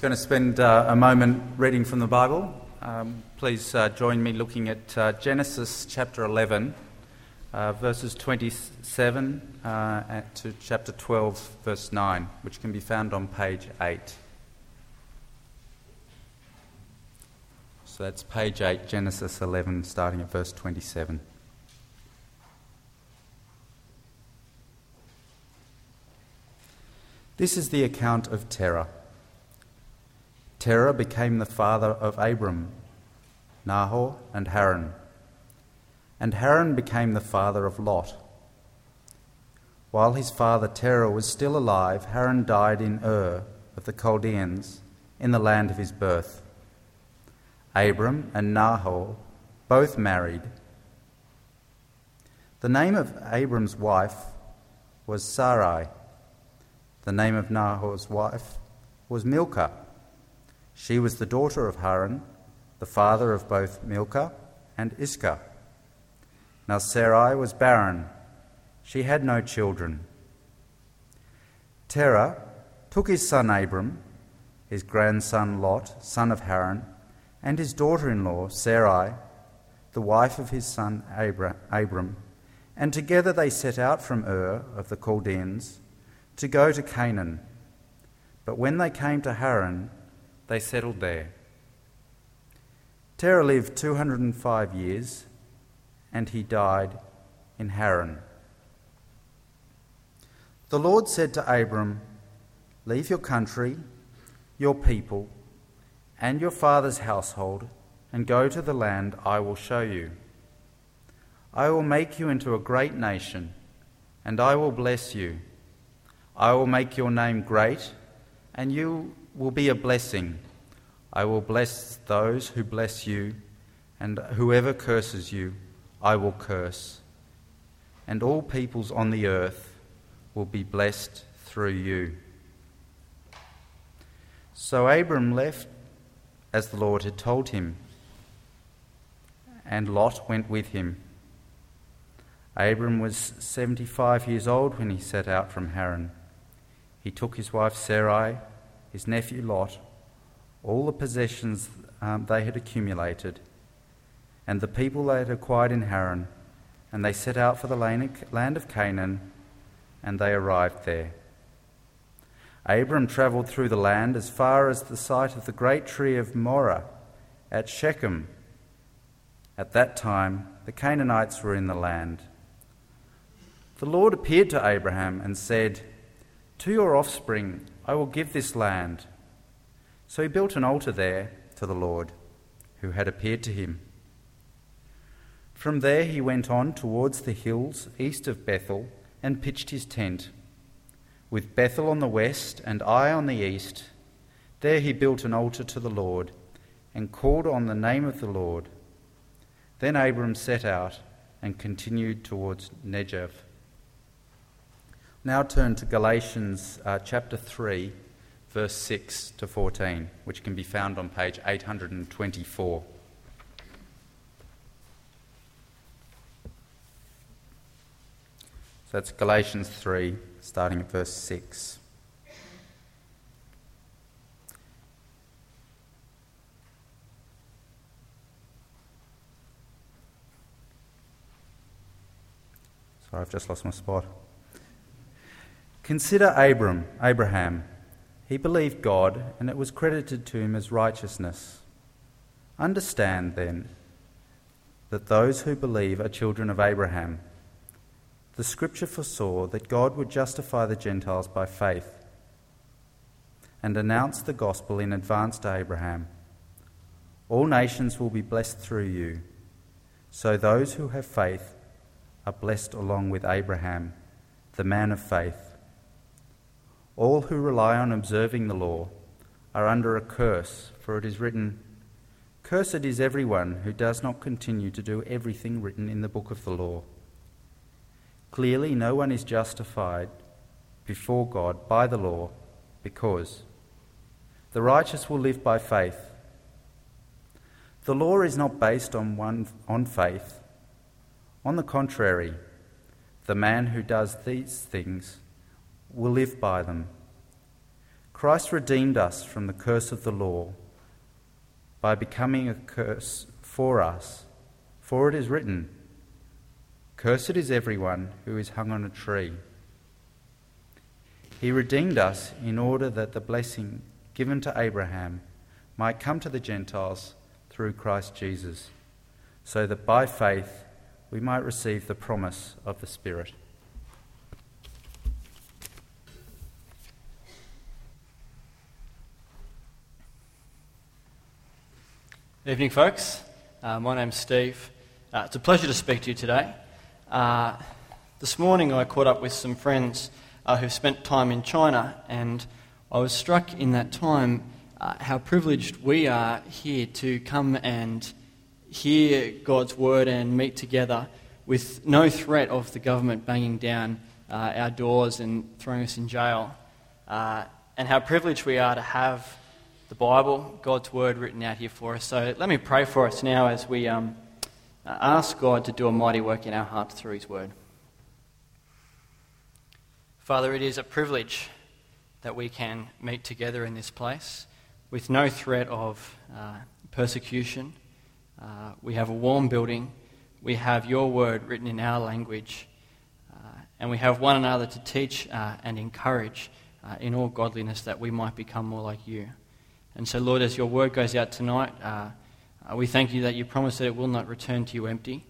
just going to spend uh, a moment reading from the Bible. Um, please uh, join me looking at uh, Genesis chapter 11, uh, verses 27 uh, to chapter 12, verse 9, which can be found on page 8. So that's page 8, Genesis 11, starting at verse 27. This is the account of Terah. Terah became the father of Abram, Nahor, and Haran. And Haran became the father of Lot. While his father Terah was still alive, Haran died in Ur of the Chaldeans, in the land of his birth. Abram and Nahor both married. The name of Abram's wife was Sarai. The name of Nahor's wife was Milcah. She was the daughter of Haran, the father of both Milcah and Iscah. Now Sarai was barren, she had no children. Terah took his son Abram, his grandson Lot, son of Haran, and his daughter in law Sarai, the wife of his son Abram, and together they set out from Ur of the Chaldeans to go to Canaan. But when they came to Haran, they settled there. Terah lived 205 years, and he died in Haran. The Lord said to Abram, Leave your country, your people, and your father's household, and go to the land I will show you. I will make you into a great nation, and I will bless you. I will make your name great, and you will be a blessing. I will bless those who bless you, and whoever curses you, I will curse. And all peoples on the earth will be blessed through you. So Abram left as the Lord had told him, and Lot went with him. Abram was 75 years old when he set out from Haran. He took his wife Sarai his nephew Lot, all the possessions um, they had accumulated, and the people they had acquired in Haran, and they set out for the land of Canaan, and they arrived there. Abram travelled through the land as far as the site of the great tree of Moreh at Shechem. At that time, the Canaanites were in the land. The Lord appeared to Abraham and said, To your offspring I will give this land. So he built an altar there to the Lord, who had appeared to him. From there he went on towards the hills east of Bethel and pitched his tent. With Bethel on the west and Ai on the east, there he built an altar to the Lord and called on the name of the Lord. Then Abram set out and continued towards Negev. Now turn to Galatians uh, chapter 3, verse 6 to 14, which can be found on page 824. So that's Galatians 3, starting at verse 6. Sorry, I've just lost my spot. Consider Abram, Abraham. He believed God, and it was credited to him as righteousness. Understand, then, that those who believe are children of Abraham. The scripture foresaw that God would justify the Gentiles by faith and announce the gospel in advance to Abraham. All nations will be blessed through you. So those who have faith are blessed along with Abraham, the man of faith. All who rely on observing the law are under a curse, for it is written, Cursed is everyone who does not continue to do everything written in the book of the law. Clearly, no one is justified before God by the law because the righteous will live by faith. The law is not based on, one, on faith. On the contrary, the man who does these things will live by them. Christ redeemed us from the curse of the law by becoming a curse for us. For it is written, Cursed is everyone who is hung on a tree. He redeemed us in order that the blessing given to Abraham might come to the Gentiles through Christ Jesus, so that by faith we might receive the promise of the Spirit. Evening, folks. Uh, my name's Steve. Uh, it's a pleasure to speak to you today. Uh, this morning, I caught up with some friends uh, who've spent time in China, and I was struck in that time uh, how privileged we are here to come and hear God's word and meet together with no threat of the government banging down uh, our doors and throwing us in jail, and how privileged we are to have the Bible, God's Word written out here for us. So let me pray for us now as we um, ask God to do a mighty work in our hearts through His Word. Father, it is a privilege that we can meet together in this place with no threat of uh, persecution. Uh, we have a warm building. We have your word written in our language. Uh, and we have one another to teach uh, and encourage uh, in all godliness that we might become more like you. And so, Lord, as your word goes out tonight, uh, uh, we thank you that you promise that it will not return to you empty.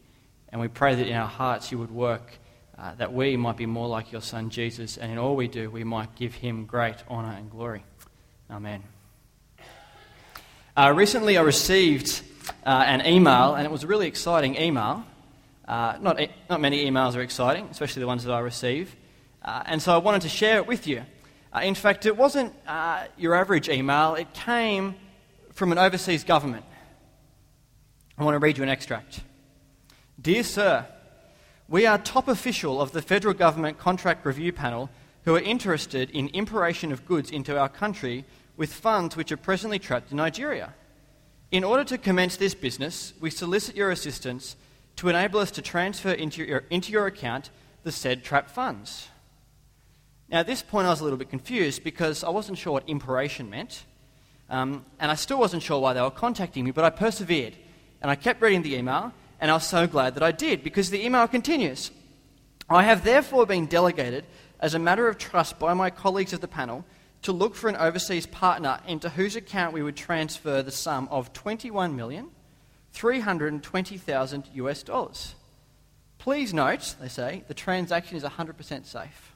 And we pray that in our hearts you would work, uh, that we might be more like your Son Jesus, and in all we do, we might give him great honour and glory. Amen. Uh, recently, I received uh, an email, and it was a really exciting email. Uh, not, not many emails are exciting, especially the ones that I receive. and so I wanted to share it with you. Uh, in fact, it wasn't uh, your average email, it came from an overseas government. I want to read you an extract. Dear Sir, we are top official of the federal government contract review panel who are interested in importation of goods into our country with funds which are presently trapped in Nigeria. In order to commence this business, we solicit your assistance to enable us to transfer into your, into your account the said trapped funds. Now, at this point, I was a little bit confused because I wasn't sure what imperation meant, um, and I still wasn't sure why they were contacting me, but I persevered and I kept reading the email, and I was so glad that I did because the email continues. I have therefore been delegated as a matter of trust by my colleagues of the panel to look for an overseas partner into whose account we would transfer the sum of 21 million 320,000 US dollars. Please note, they say, the transaction is 100% safe.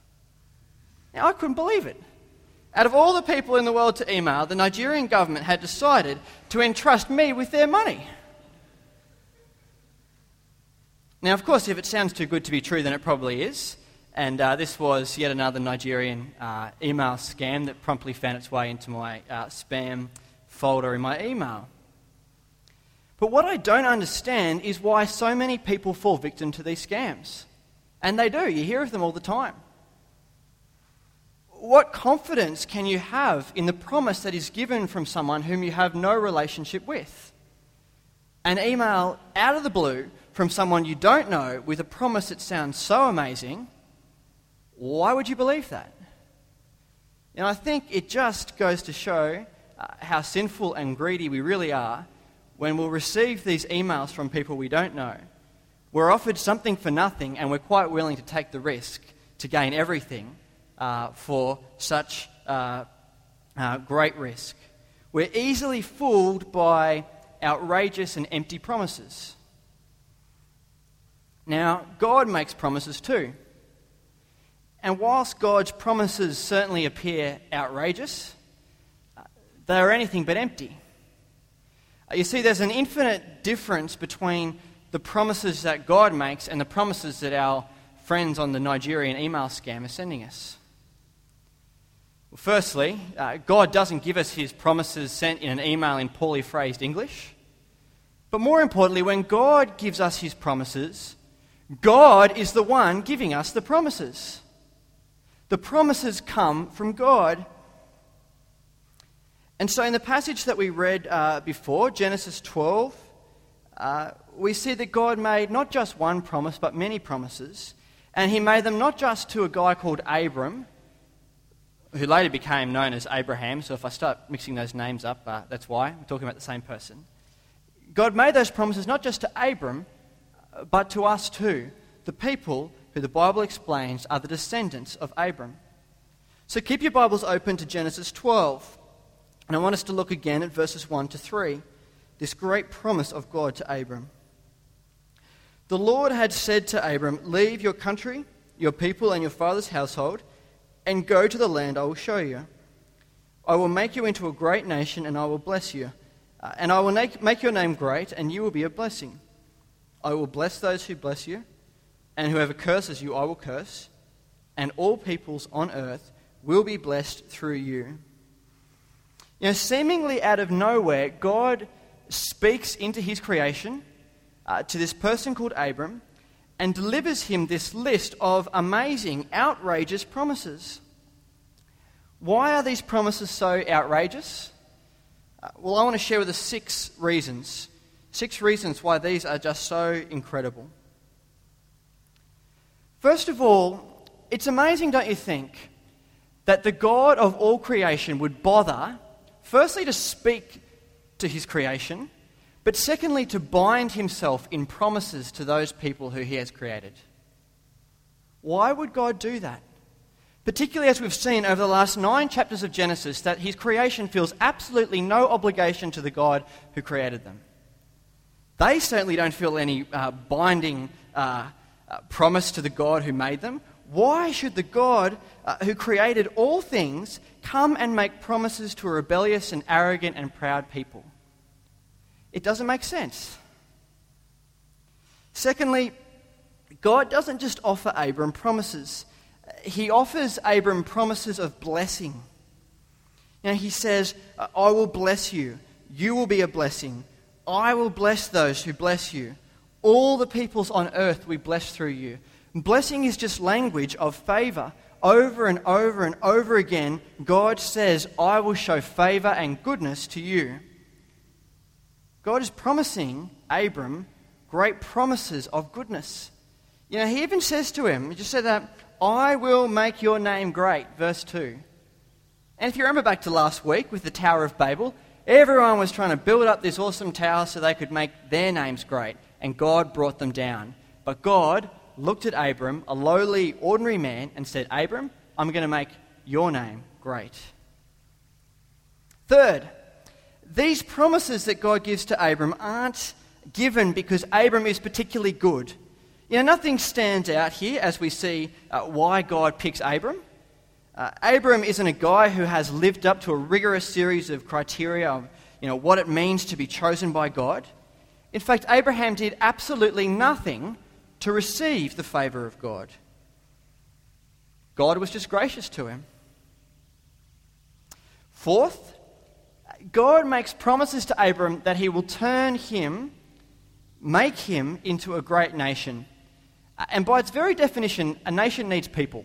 Now, I couldn't believe it. Out of all the people in the world to email, the Nigerian government had decided to entrust me with their money. Now, of course, if it sounds too good to be true, then it probably is. And uh, this was yet another Nigerian uh, email scam that promptly found its way into my uh, spam folder in my email. But what I don't understand is why so many people fall victim to these scams. And they do, you hear of them all the time what confidence can you have in the promise that is given from someone whom you have no relationship with? An email out of the blue from someone you don't know with a promise that sounds so amazing, why would you believe that? And I think it just goes to show uh, how sinful and greedy we really are when we'll receive these emails from people we don't know. We're offered something for nothing and we're quite willing to take the risk to gain everything uh, for such uh, uh, great risk. We're easily fooled by outrageous and empty promises. Now, God makes promises too. And whilst God's promises certainly appear outrageous, uh, they are anything but empty. Uh, you see, there's an infinite difference between the promises that God makes and the promises that our friends on the Nigerian email scam are sending us. Firstly, uh, God doesn't give us his promises sent in an email in poorly phrased English. But more importantly, when God gives us his promises, God is the one giving us the promises. The promises come from God. And so, in the passage that we read uh, before, Genesis 12, uh, we see that God made not just one promise, but many promises. And he made them not just to a guy called Abram, who later became known as Abraham. So if I start mixing those names up, uh, that's why. We're talking about the same person. God made those promises not just to Abram, but to us too, the people who the Bible explains are the descendants of Abram. So keep your Bibles open to Genesis 12. And I want us to look again at verses 1 to 3, this great promise of God to Abram. The Lord had said to Abram, Leave your country, your people, and your father's household, and go to the land I will show you. I will make you into a great nation, and I will bless you. Uh, and I will make, make your name great, and you will be a blessing. I will bless those who bless you, and whoever curses you, I will curse, and all peoples on earth will be blessed through you. You know, seemingly out of nowhere, God speaks into his creation uh, to this person called Abram and delivers him this list of amazing, outrageous promises. Why are these promises so outrageous? Uh, well, I want to share with us six reasons. Six reasons why these are just so incredible. First of all, it's amazing, don't you think, that the God of all creation would bother, firstly, to speak to his creation, but secondly, to bind himself in promises to those people who he has created. Why would God do that? Particularly as we've seen over the last nine chapters of Genesis, that his creation feels absolutely no obligation to the God who created them. They certainly don't feel any uh, binding uh, uh, promise to the God who made them. Why should the God uh, who created all things come and make promises to a rebellious and arrogant and proud people? It doesn't make sense. Secondly, God doesn't just offer Abram promises he offers Abram promises of blessing. Now he says, I will bless you. You will be a blessing. I will bless those who bless you. All the peoples on earth we bless through you. Blessing is just language of favor. Over and over and over again, God says, I will show favor and goodness to you. God is promising Abram great promises of goodness. You know, he even says to him, he just said that, I will make your name great, verse 2. And if you remember back to last week with the Tower of Babel, everyone was trying to build up this awesome tower so they could make their names great, and God brought them down. But God looked at Abram, a lowly, ordinary man, and said, Abram, I'm going to make your name great. Third, these promises that God gives to Abram aren't given because Abram is particularly good you know, nothing stands out here as we see uh, why God picks Abram. Uh, Abram isn't a guy who has lived up to a rigorous series of criteria of you know, what it means to be chosen by God. In fact, Abraham did absolutely nothing to receive the favour of God. God was just gracious to him. Fourth, God makes promises to Abram that he will turn him, make him into a great nation and by its very definition, a nation needs people.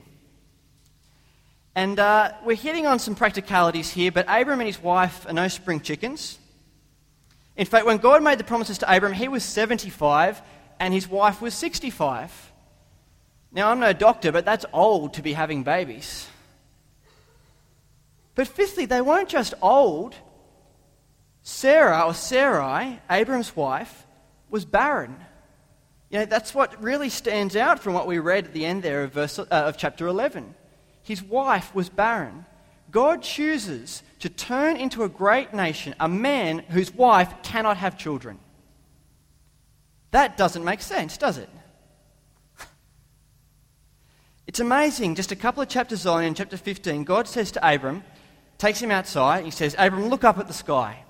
And uh, we're hitting on some practicalities here, but Abram and his wife are no spring chickens. In fact, when God made the promises to Abram, he was 75 and his wife was 65. Now, I'm no doctor, but that's old to be having babies. But fifthly, they weren't just old. Sarah, or Sarai, Abram's wife, was barren. You know, that's what really stands out from what we read at the end there of, verse, uh, of chapter 11. His wife was barren. God chooses to turn into a great nation a man whose wife cannot have children. That doesn't make sense, does it? It's amazing. Just a couple of chapters on, in chapter 15, God says to Abram, takes him outside, and he says, Abram, look up at the sky.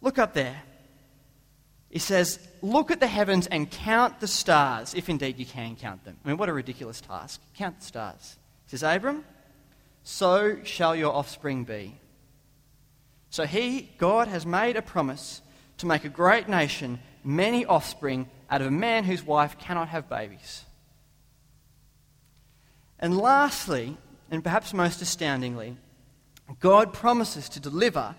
Look up there. He says, Look at the heavens and count the stars, if indeed you can count them. I mean, what a ridiculous task. Count the stars. He says, Abram, so shall your offspring be. So he, God, has made a promise to make a great nation, many offspring, out of a man whose wife cannot have babies. And lastly, and perhaps most astoundingly, God promises to deliver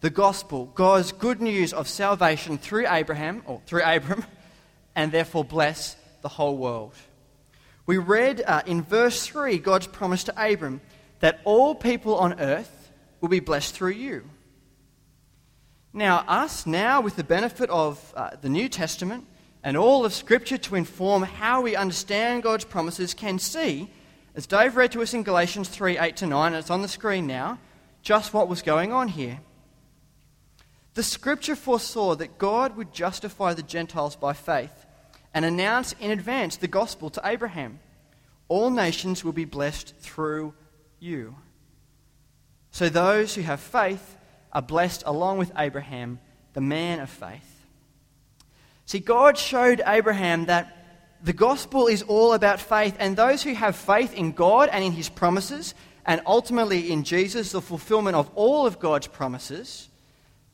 the gospel, God's good news of salvation through Abraham, or through Abram, and therefore bless the whole world. We read uh, in verse 3 God's promise to Abram that all people on earth will be blessed through you. Now, us, now with the benefit of uh, the New Testament and all of Scripture to inform how we understand God's promises, can see, as Dave read to us in Galatians 3 8 to 9, and it's on the screen now, just what was going on here. The Scripture foresaw that God would justify the Gentiles by faith and announce in advance the gospel to Abraham. All nations will be blessed through you. So those who have faith are blessed along with Abraham, the man of faith. See, God showed Abraham that the gospel is all about faith, and those who have faith in God and in his promises, and ultimately in Jesus, the fulfillment of all of God's promises,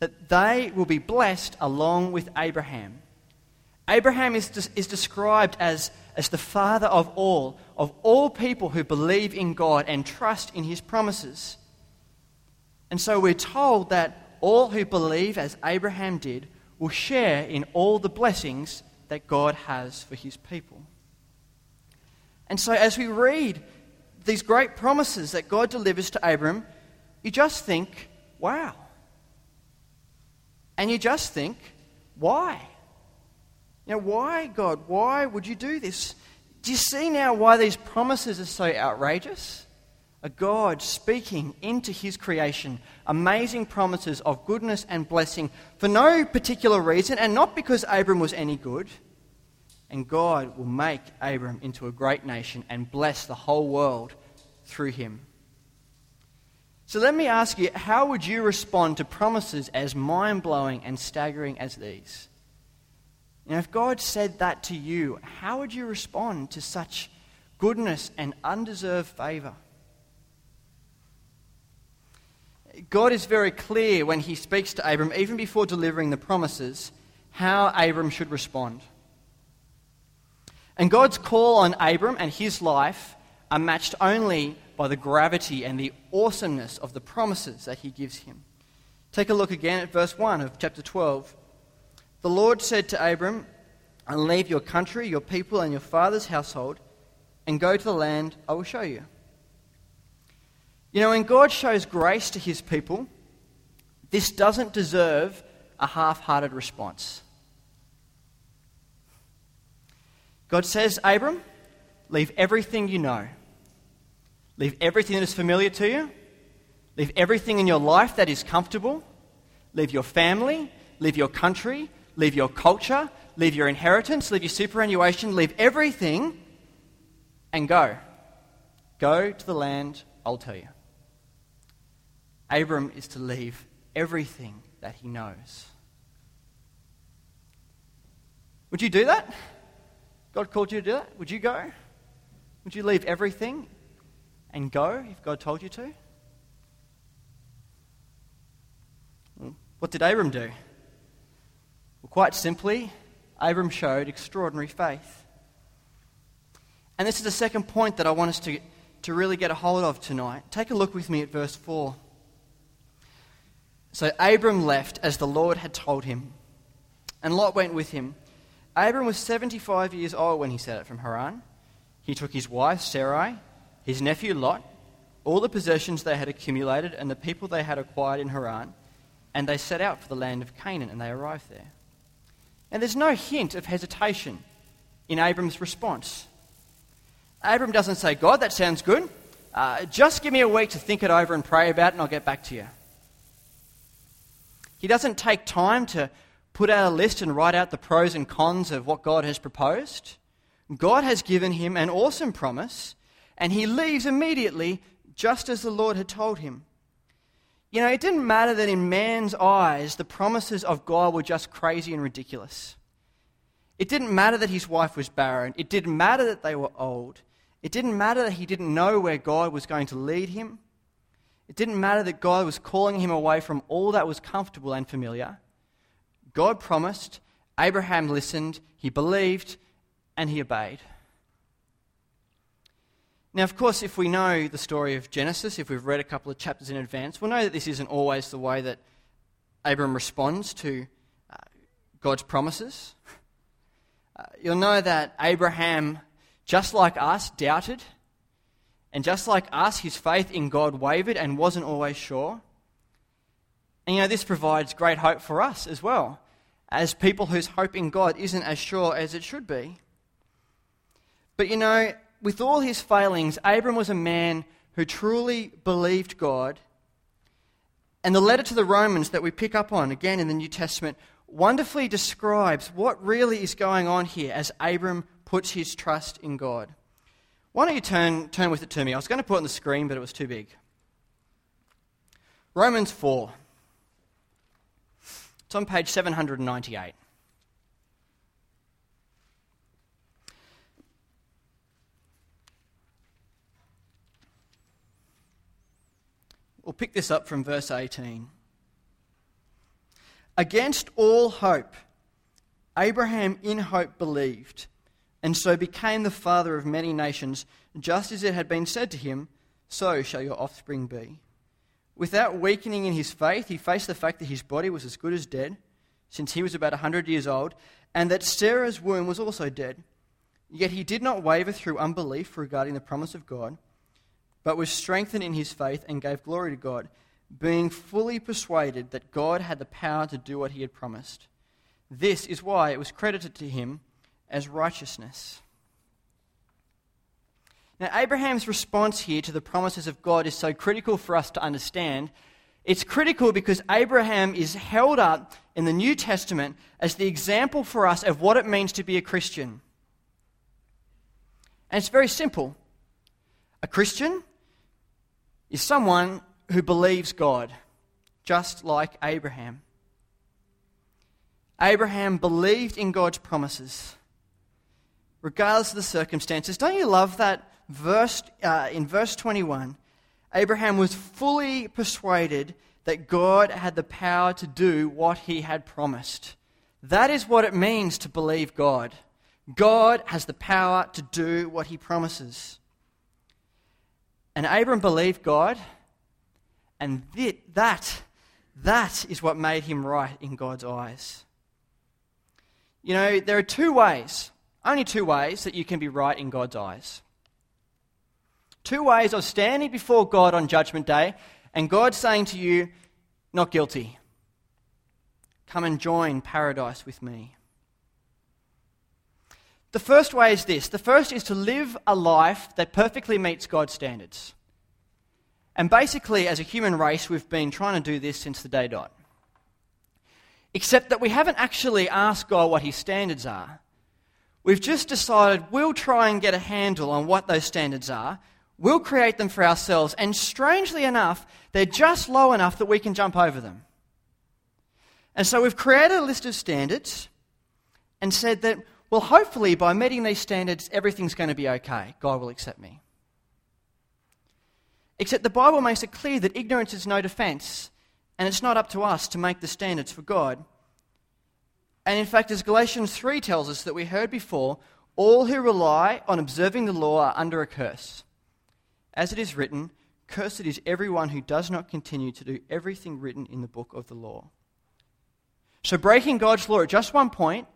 that they will be blessed along with Abraham. Abraham is, is described as, as the father of all, of all people who believe in God and trust in his promises. And so we're told that all who believe, as Abraham did, will share in all the blessings that God has for his people. And so as we read these great promises that God delivers to Abram, you just think, wow. And you just think, why? You know, why, God? Why would you do this? Do you see now why these promises are so outrageous? A God speaking into his creation amazing promises of goodness and blessing for no particular reason and not because Abram was any good. And God will make Abram into a great nation and bless the whole world through him. So let me ask you how would you respond to promises as mind blowing and staggering as these? Now, if God said that to you, how would you respond to such goodness and undeserved favor? God is very clear when he speaks to Abram, even before delivering the promises, how Abram should respond. And God's call on Abram and his life are matched only by the gravity and the awesomeness of the promises that he gives him. Take a look again at verse 1 of chapter 12. The Lord said to Abram, And leave your country, your people, and your father's household, and go to the land I will show you. You know, when God shows grace to his people, this doesn't deserve a half hearted response. God says, Abram, leave everything you know. Leave everything that is familiar to you. Leave everything in your life that is comfortable. Leave your family. Leave your country leave your culture, leave your inheritance, leave your superannuation, leave everything, and go. Go to the land I'll tell you. Abram is to leave everything that he knows. Would you do that? God called you to do that? Would you go? Would you leave everything and go if God told you to? What did Abram do? Well, quite simply, Abram showed extraordinary faith. And this is the second point that I want us to, to really get a hold of tonight. Take a look with me at verse 4. So Abram left as the Lord had told him, and Lot went with him. Abram was 75 years old when he set out from Haran. He took his wife Sarai, his nephew Lot, all the possessions they had accumulated, and the people they had acquired in Haran, and they set out for the land of Canaan, and they arrived there. And there's no hint of hesitation in Abram's response. Abram doesn't say, God, that sounds good. Uh, just give me a week to think it over and pray about it, and I'll get back to you. He doesn't take time to put out a list and write out the pros and cons of what God has proposed. God has given him an awesome promise, and he leaves immediately just as the Lord had told him. You know, it didn't matter that in man's eyes the promises of God were just crazy and ridiculous. It didn't matter that his wife was barren. It didn't matter that they were old. It didn't matter that he didn't know where God was going to lead him. It didn't matter that God was calling him away from all that was comfortable and familiar. God promised, Abraham listened, he believed, and he obeyed. Now, of course, if we know the story of Genesis, if we've read a couple of chapters in advance, we'll know that this isn't always the way that Abram responds to uh, God's promises. Uh, you'll know that Abraham, just like us, doubted. And just like us, his faith in God wavered and wasn't always sure. And you know, this provides great hope for us as well, as people whose hope in God isn't as sure as it should be. But you know, with all his failings, Abram was a man who truly believed God. And the letter to the Romans that we pick up on again in the New Testament wonderfully describes what really is going on here as Abram puts his trust in God. Why don't you turn, turn with it to me? I was going to put it on the screen, but it was too big. Romans 4. It's on page 798. We'll pick this up from verse 18. Against all hope, Abraham in hope believed, and so became the father of many nations, just as it had been said to him, So shall your offspring be. Without weakening in his faith, he faced the fact that his body was as good as dead, since he was about a 100 years old, and that Sarah's womb was also dead. Yet he did not waver through unbelief regarding the promise of God but was strengthened in his faith and gave glory to God, being fully persuaded that God had the power to do what he had promised. This is why it was credited to him as righteousness. Now, Abraham's response here to the promises of God is so critical for us to understand. It's critical because Abraham is held up in the New Testament as the example for us of what it means to be a Christian. And it's very simple. A Christian is someone who believes God, just like Abraham. Abraham believed in God's promises, regardless of the circumstances. Don't you love that verse uh, in verse 21? Abraham was fully persuaded that God had the power to do what he had promised. That is what it means to believe God. God has the power to do what he promises. And Abram believed God, and that, that is what made him right in God's eyes. You know, there are two ways, only two ways, that you can be right in God's eyes. Two ways of standing before God on Judgment Day and God saying to you, not guilty. Come and join paradise with me. The first way is this the first is to live a life that perfectly meets God's standards. And basically, as a human race, we've been trying to do this since the day dot. Except that we haven't actually asked God what his standards are. We've just decided we'll try and get a handle on what those standards are. We'll create them for ourselves. And strangely enough, they're just low enough that we can jump over them. And so we've created a list of standards and said that well, hopefully, by meeting these standards, everything's going to be okay. God will accept me. Except the Bible makes it clear that ignorance is no defense, and it's not up to us to make the standards for God. And in fact, as Galatians 3 tells us that we heard before, all who rely on observing the law are under a curse. As it is written, Cursed is everyone who does not continue to do everything written in the book of the law. So, breaking God's law at just one point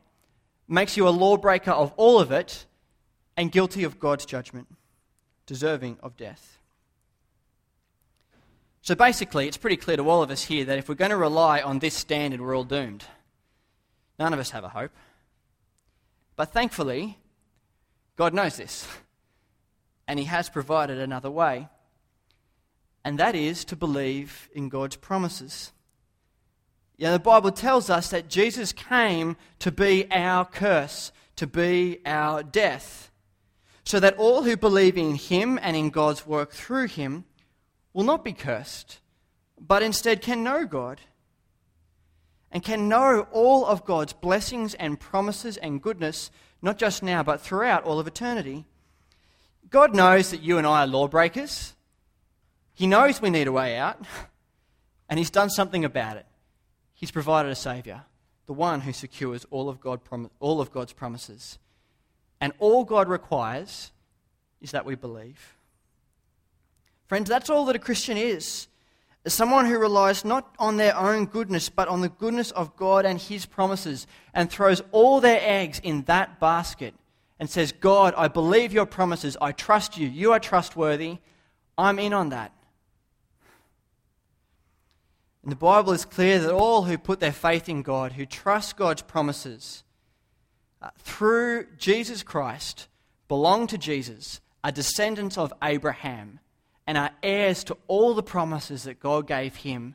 makes you a lawbreaker of all of it and guilty of God's judgment, deserving of death. So basically, it's pretty clear to all of us here that if we're going to rely on this standard, we're all doomed. None of us have a hope. But thankfully, God knows this, and He has provided another way, and that is to believe in God's promises. Know, the Bible tells us that Jesus came to be our curse, to be our death, so that all who believe in him and in God's work through him will not be cursed, but instead can know God and can know all of God's blessings and promises and goodness, not just now, but throughout all of eternity. God knows that you and I are lawbreakers. He knows we need a way out, and He's done something about it. He's provided a Saviour, the one who secures all of, God prom- all of God's promises. And all God requires is that we believe. Friends, that's all that a Christian is. As someone who relies not on their own goodness, but on the goodness of God and His promises, and throws all their eggs in that basket and says, God, I believe your promises. I trust you. You are trustworthy. I'm in on that. And the Bible is clear that all who put their faith in God, who trust God's promises uh, through Jesus Christ, belong to Jesus, are descendants of Abraham, and are heirs to all the promises that God gave him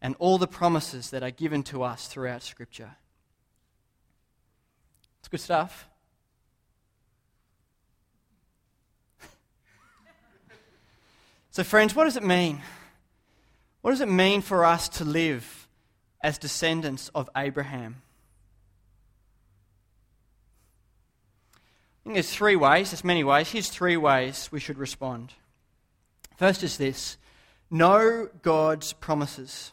and all the promises that are given to us throughout Scripture. It's good stuff. so, friends, what does it mean? What does it mean for us to live as descendants of Abraham? I think there's three ways, there's many ways. Here's three ways we should respond. First is this know God's promises.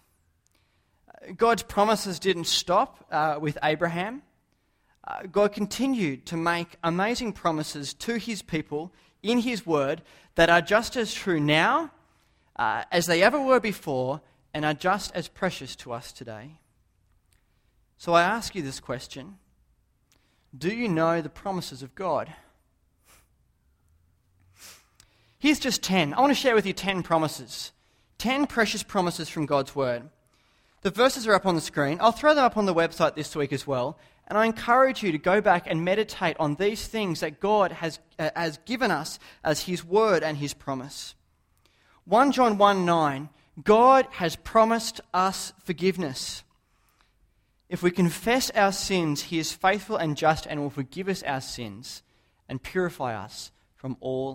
God's promises didn't stop uh, with Abraham. Uh, God continued to make amazing promises to his people in his word that are just as true now uh, as they ever were before and are just as precious to us today. So I ask you this question Do you know the promises of God? Here's just 10. I want to share with you 10 promises. 10 precious promises from God's Word. The verses are up on the screen. I'll throw them up on the website this week as well. And I encourage you to go back and meditate on these things that God has, uh, has given us as His Word and His promise. 1 John 1 9, God has promised us forgiveness. If we confess our sins, He is faithful and just and will forgive us our sins and purify us from all